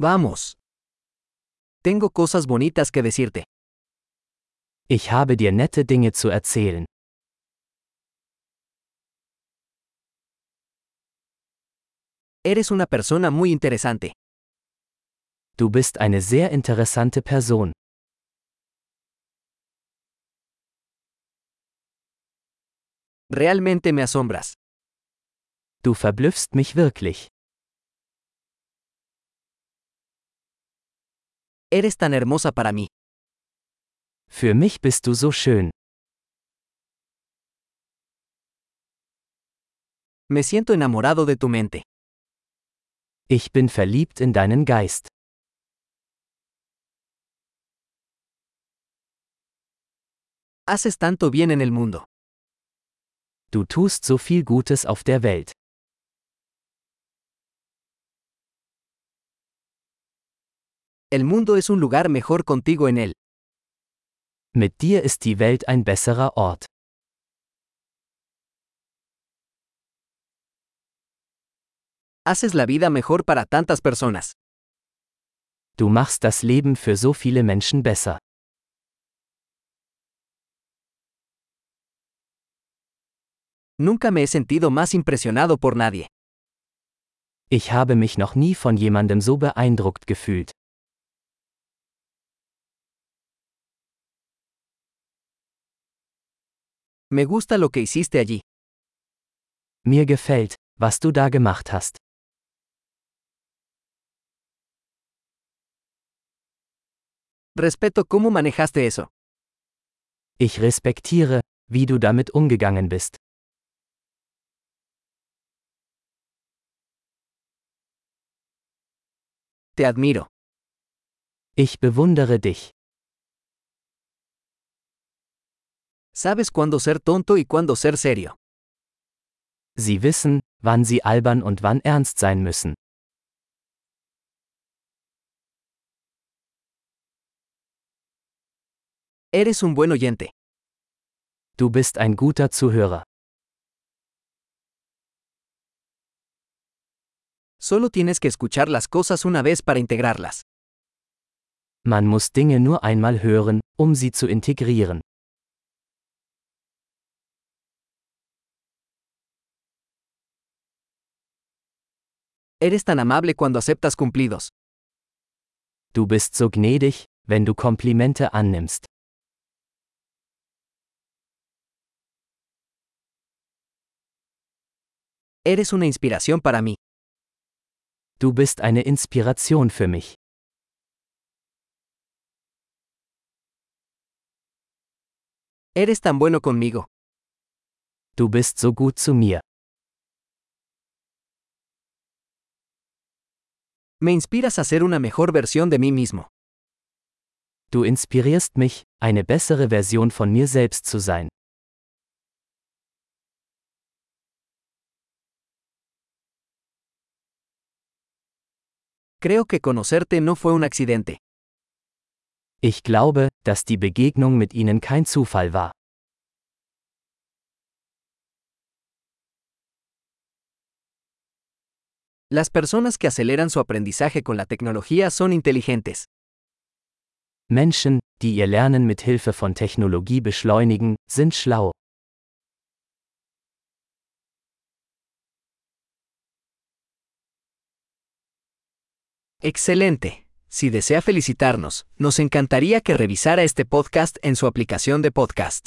Vamos. Tengo cosas bonitas que decirte. Ich habe dir nette Dinge zu erzählen. Eres una persona muy interesante. Du bist eine sehr interessante Person. Realmente me asombras. Du verblüffst mich wirklich. Eres tan hermosa para mí. Für mich bist du so schön. Me siento enamorado de tu mente. Ich bin verliebt in deinen Geist. Haces tanto bien en el mundo. Du tust so viel Gutes auf der Welt. El mundo es un lugar mejor contigo en él. Mit dir ist die Welt ein besserer Ort. Haces la vida mejor para tantas personas. Du machst das Leben für so viele Menschen besser. Nunca me he sentido más impresionado por nadie. Ich habe mich noch nie von jemandem so beeindruckt gefühlt. Me gusta lo que hiciste allí. Mir gefällt, was du da gemacht hast. Respeto cómo manejaste eso. Ich respektiere, wie du damit umgegangen bist. Te admiro. Ich bewundere dich. Sabes cuándo ser tonto y cuándo ser serio. Sie wissen, wann sie albern und wann ernst sein müssen. Eres un buen oyente. Du bist ein guter Zuhörer. Solo tienes que escuchar las cosas una vez para integrarlas. Man muss Dinge nur einmal hören, um sie zu integrieren. Eres tan amable cuando aceptas cumplidos. Du bist so gnädig, wenn du Komplimente annimmst. Eres una inspiración para mí. Du bist eine Inspiration für mich. Eres tan bueno conmigo. Du bist so gut zu mir. Me inspiras a ser una mejor versión de mí mismo. Du inspirierst mich, eine bessere Version von mir selbst zu sein. Creo que conocerte no fue un accidente. Ich glaube, dass die Begegnung mit ihnen kein Zufall war. Las personas que aceleran su aprendizaje con la tecnología son inteligentes. Menschen, die ihr Lernen mit Hilfe von Technologie beschleunigen, sind schlau. Excelente. Si desea felicitarnos, nos encantaría que revisara este podcast en su aplicación de podcast.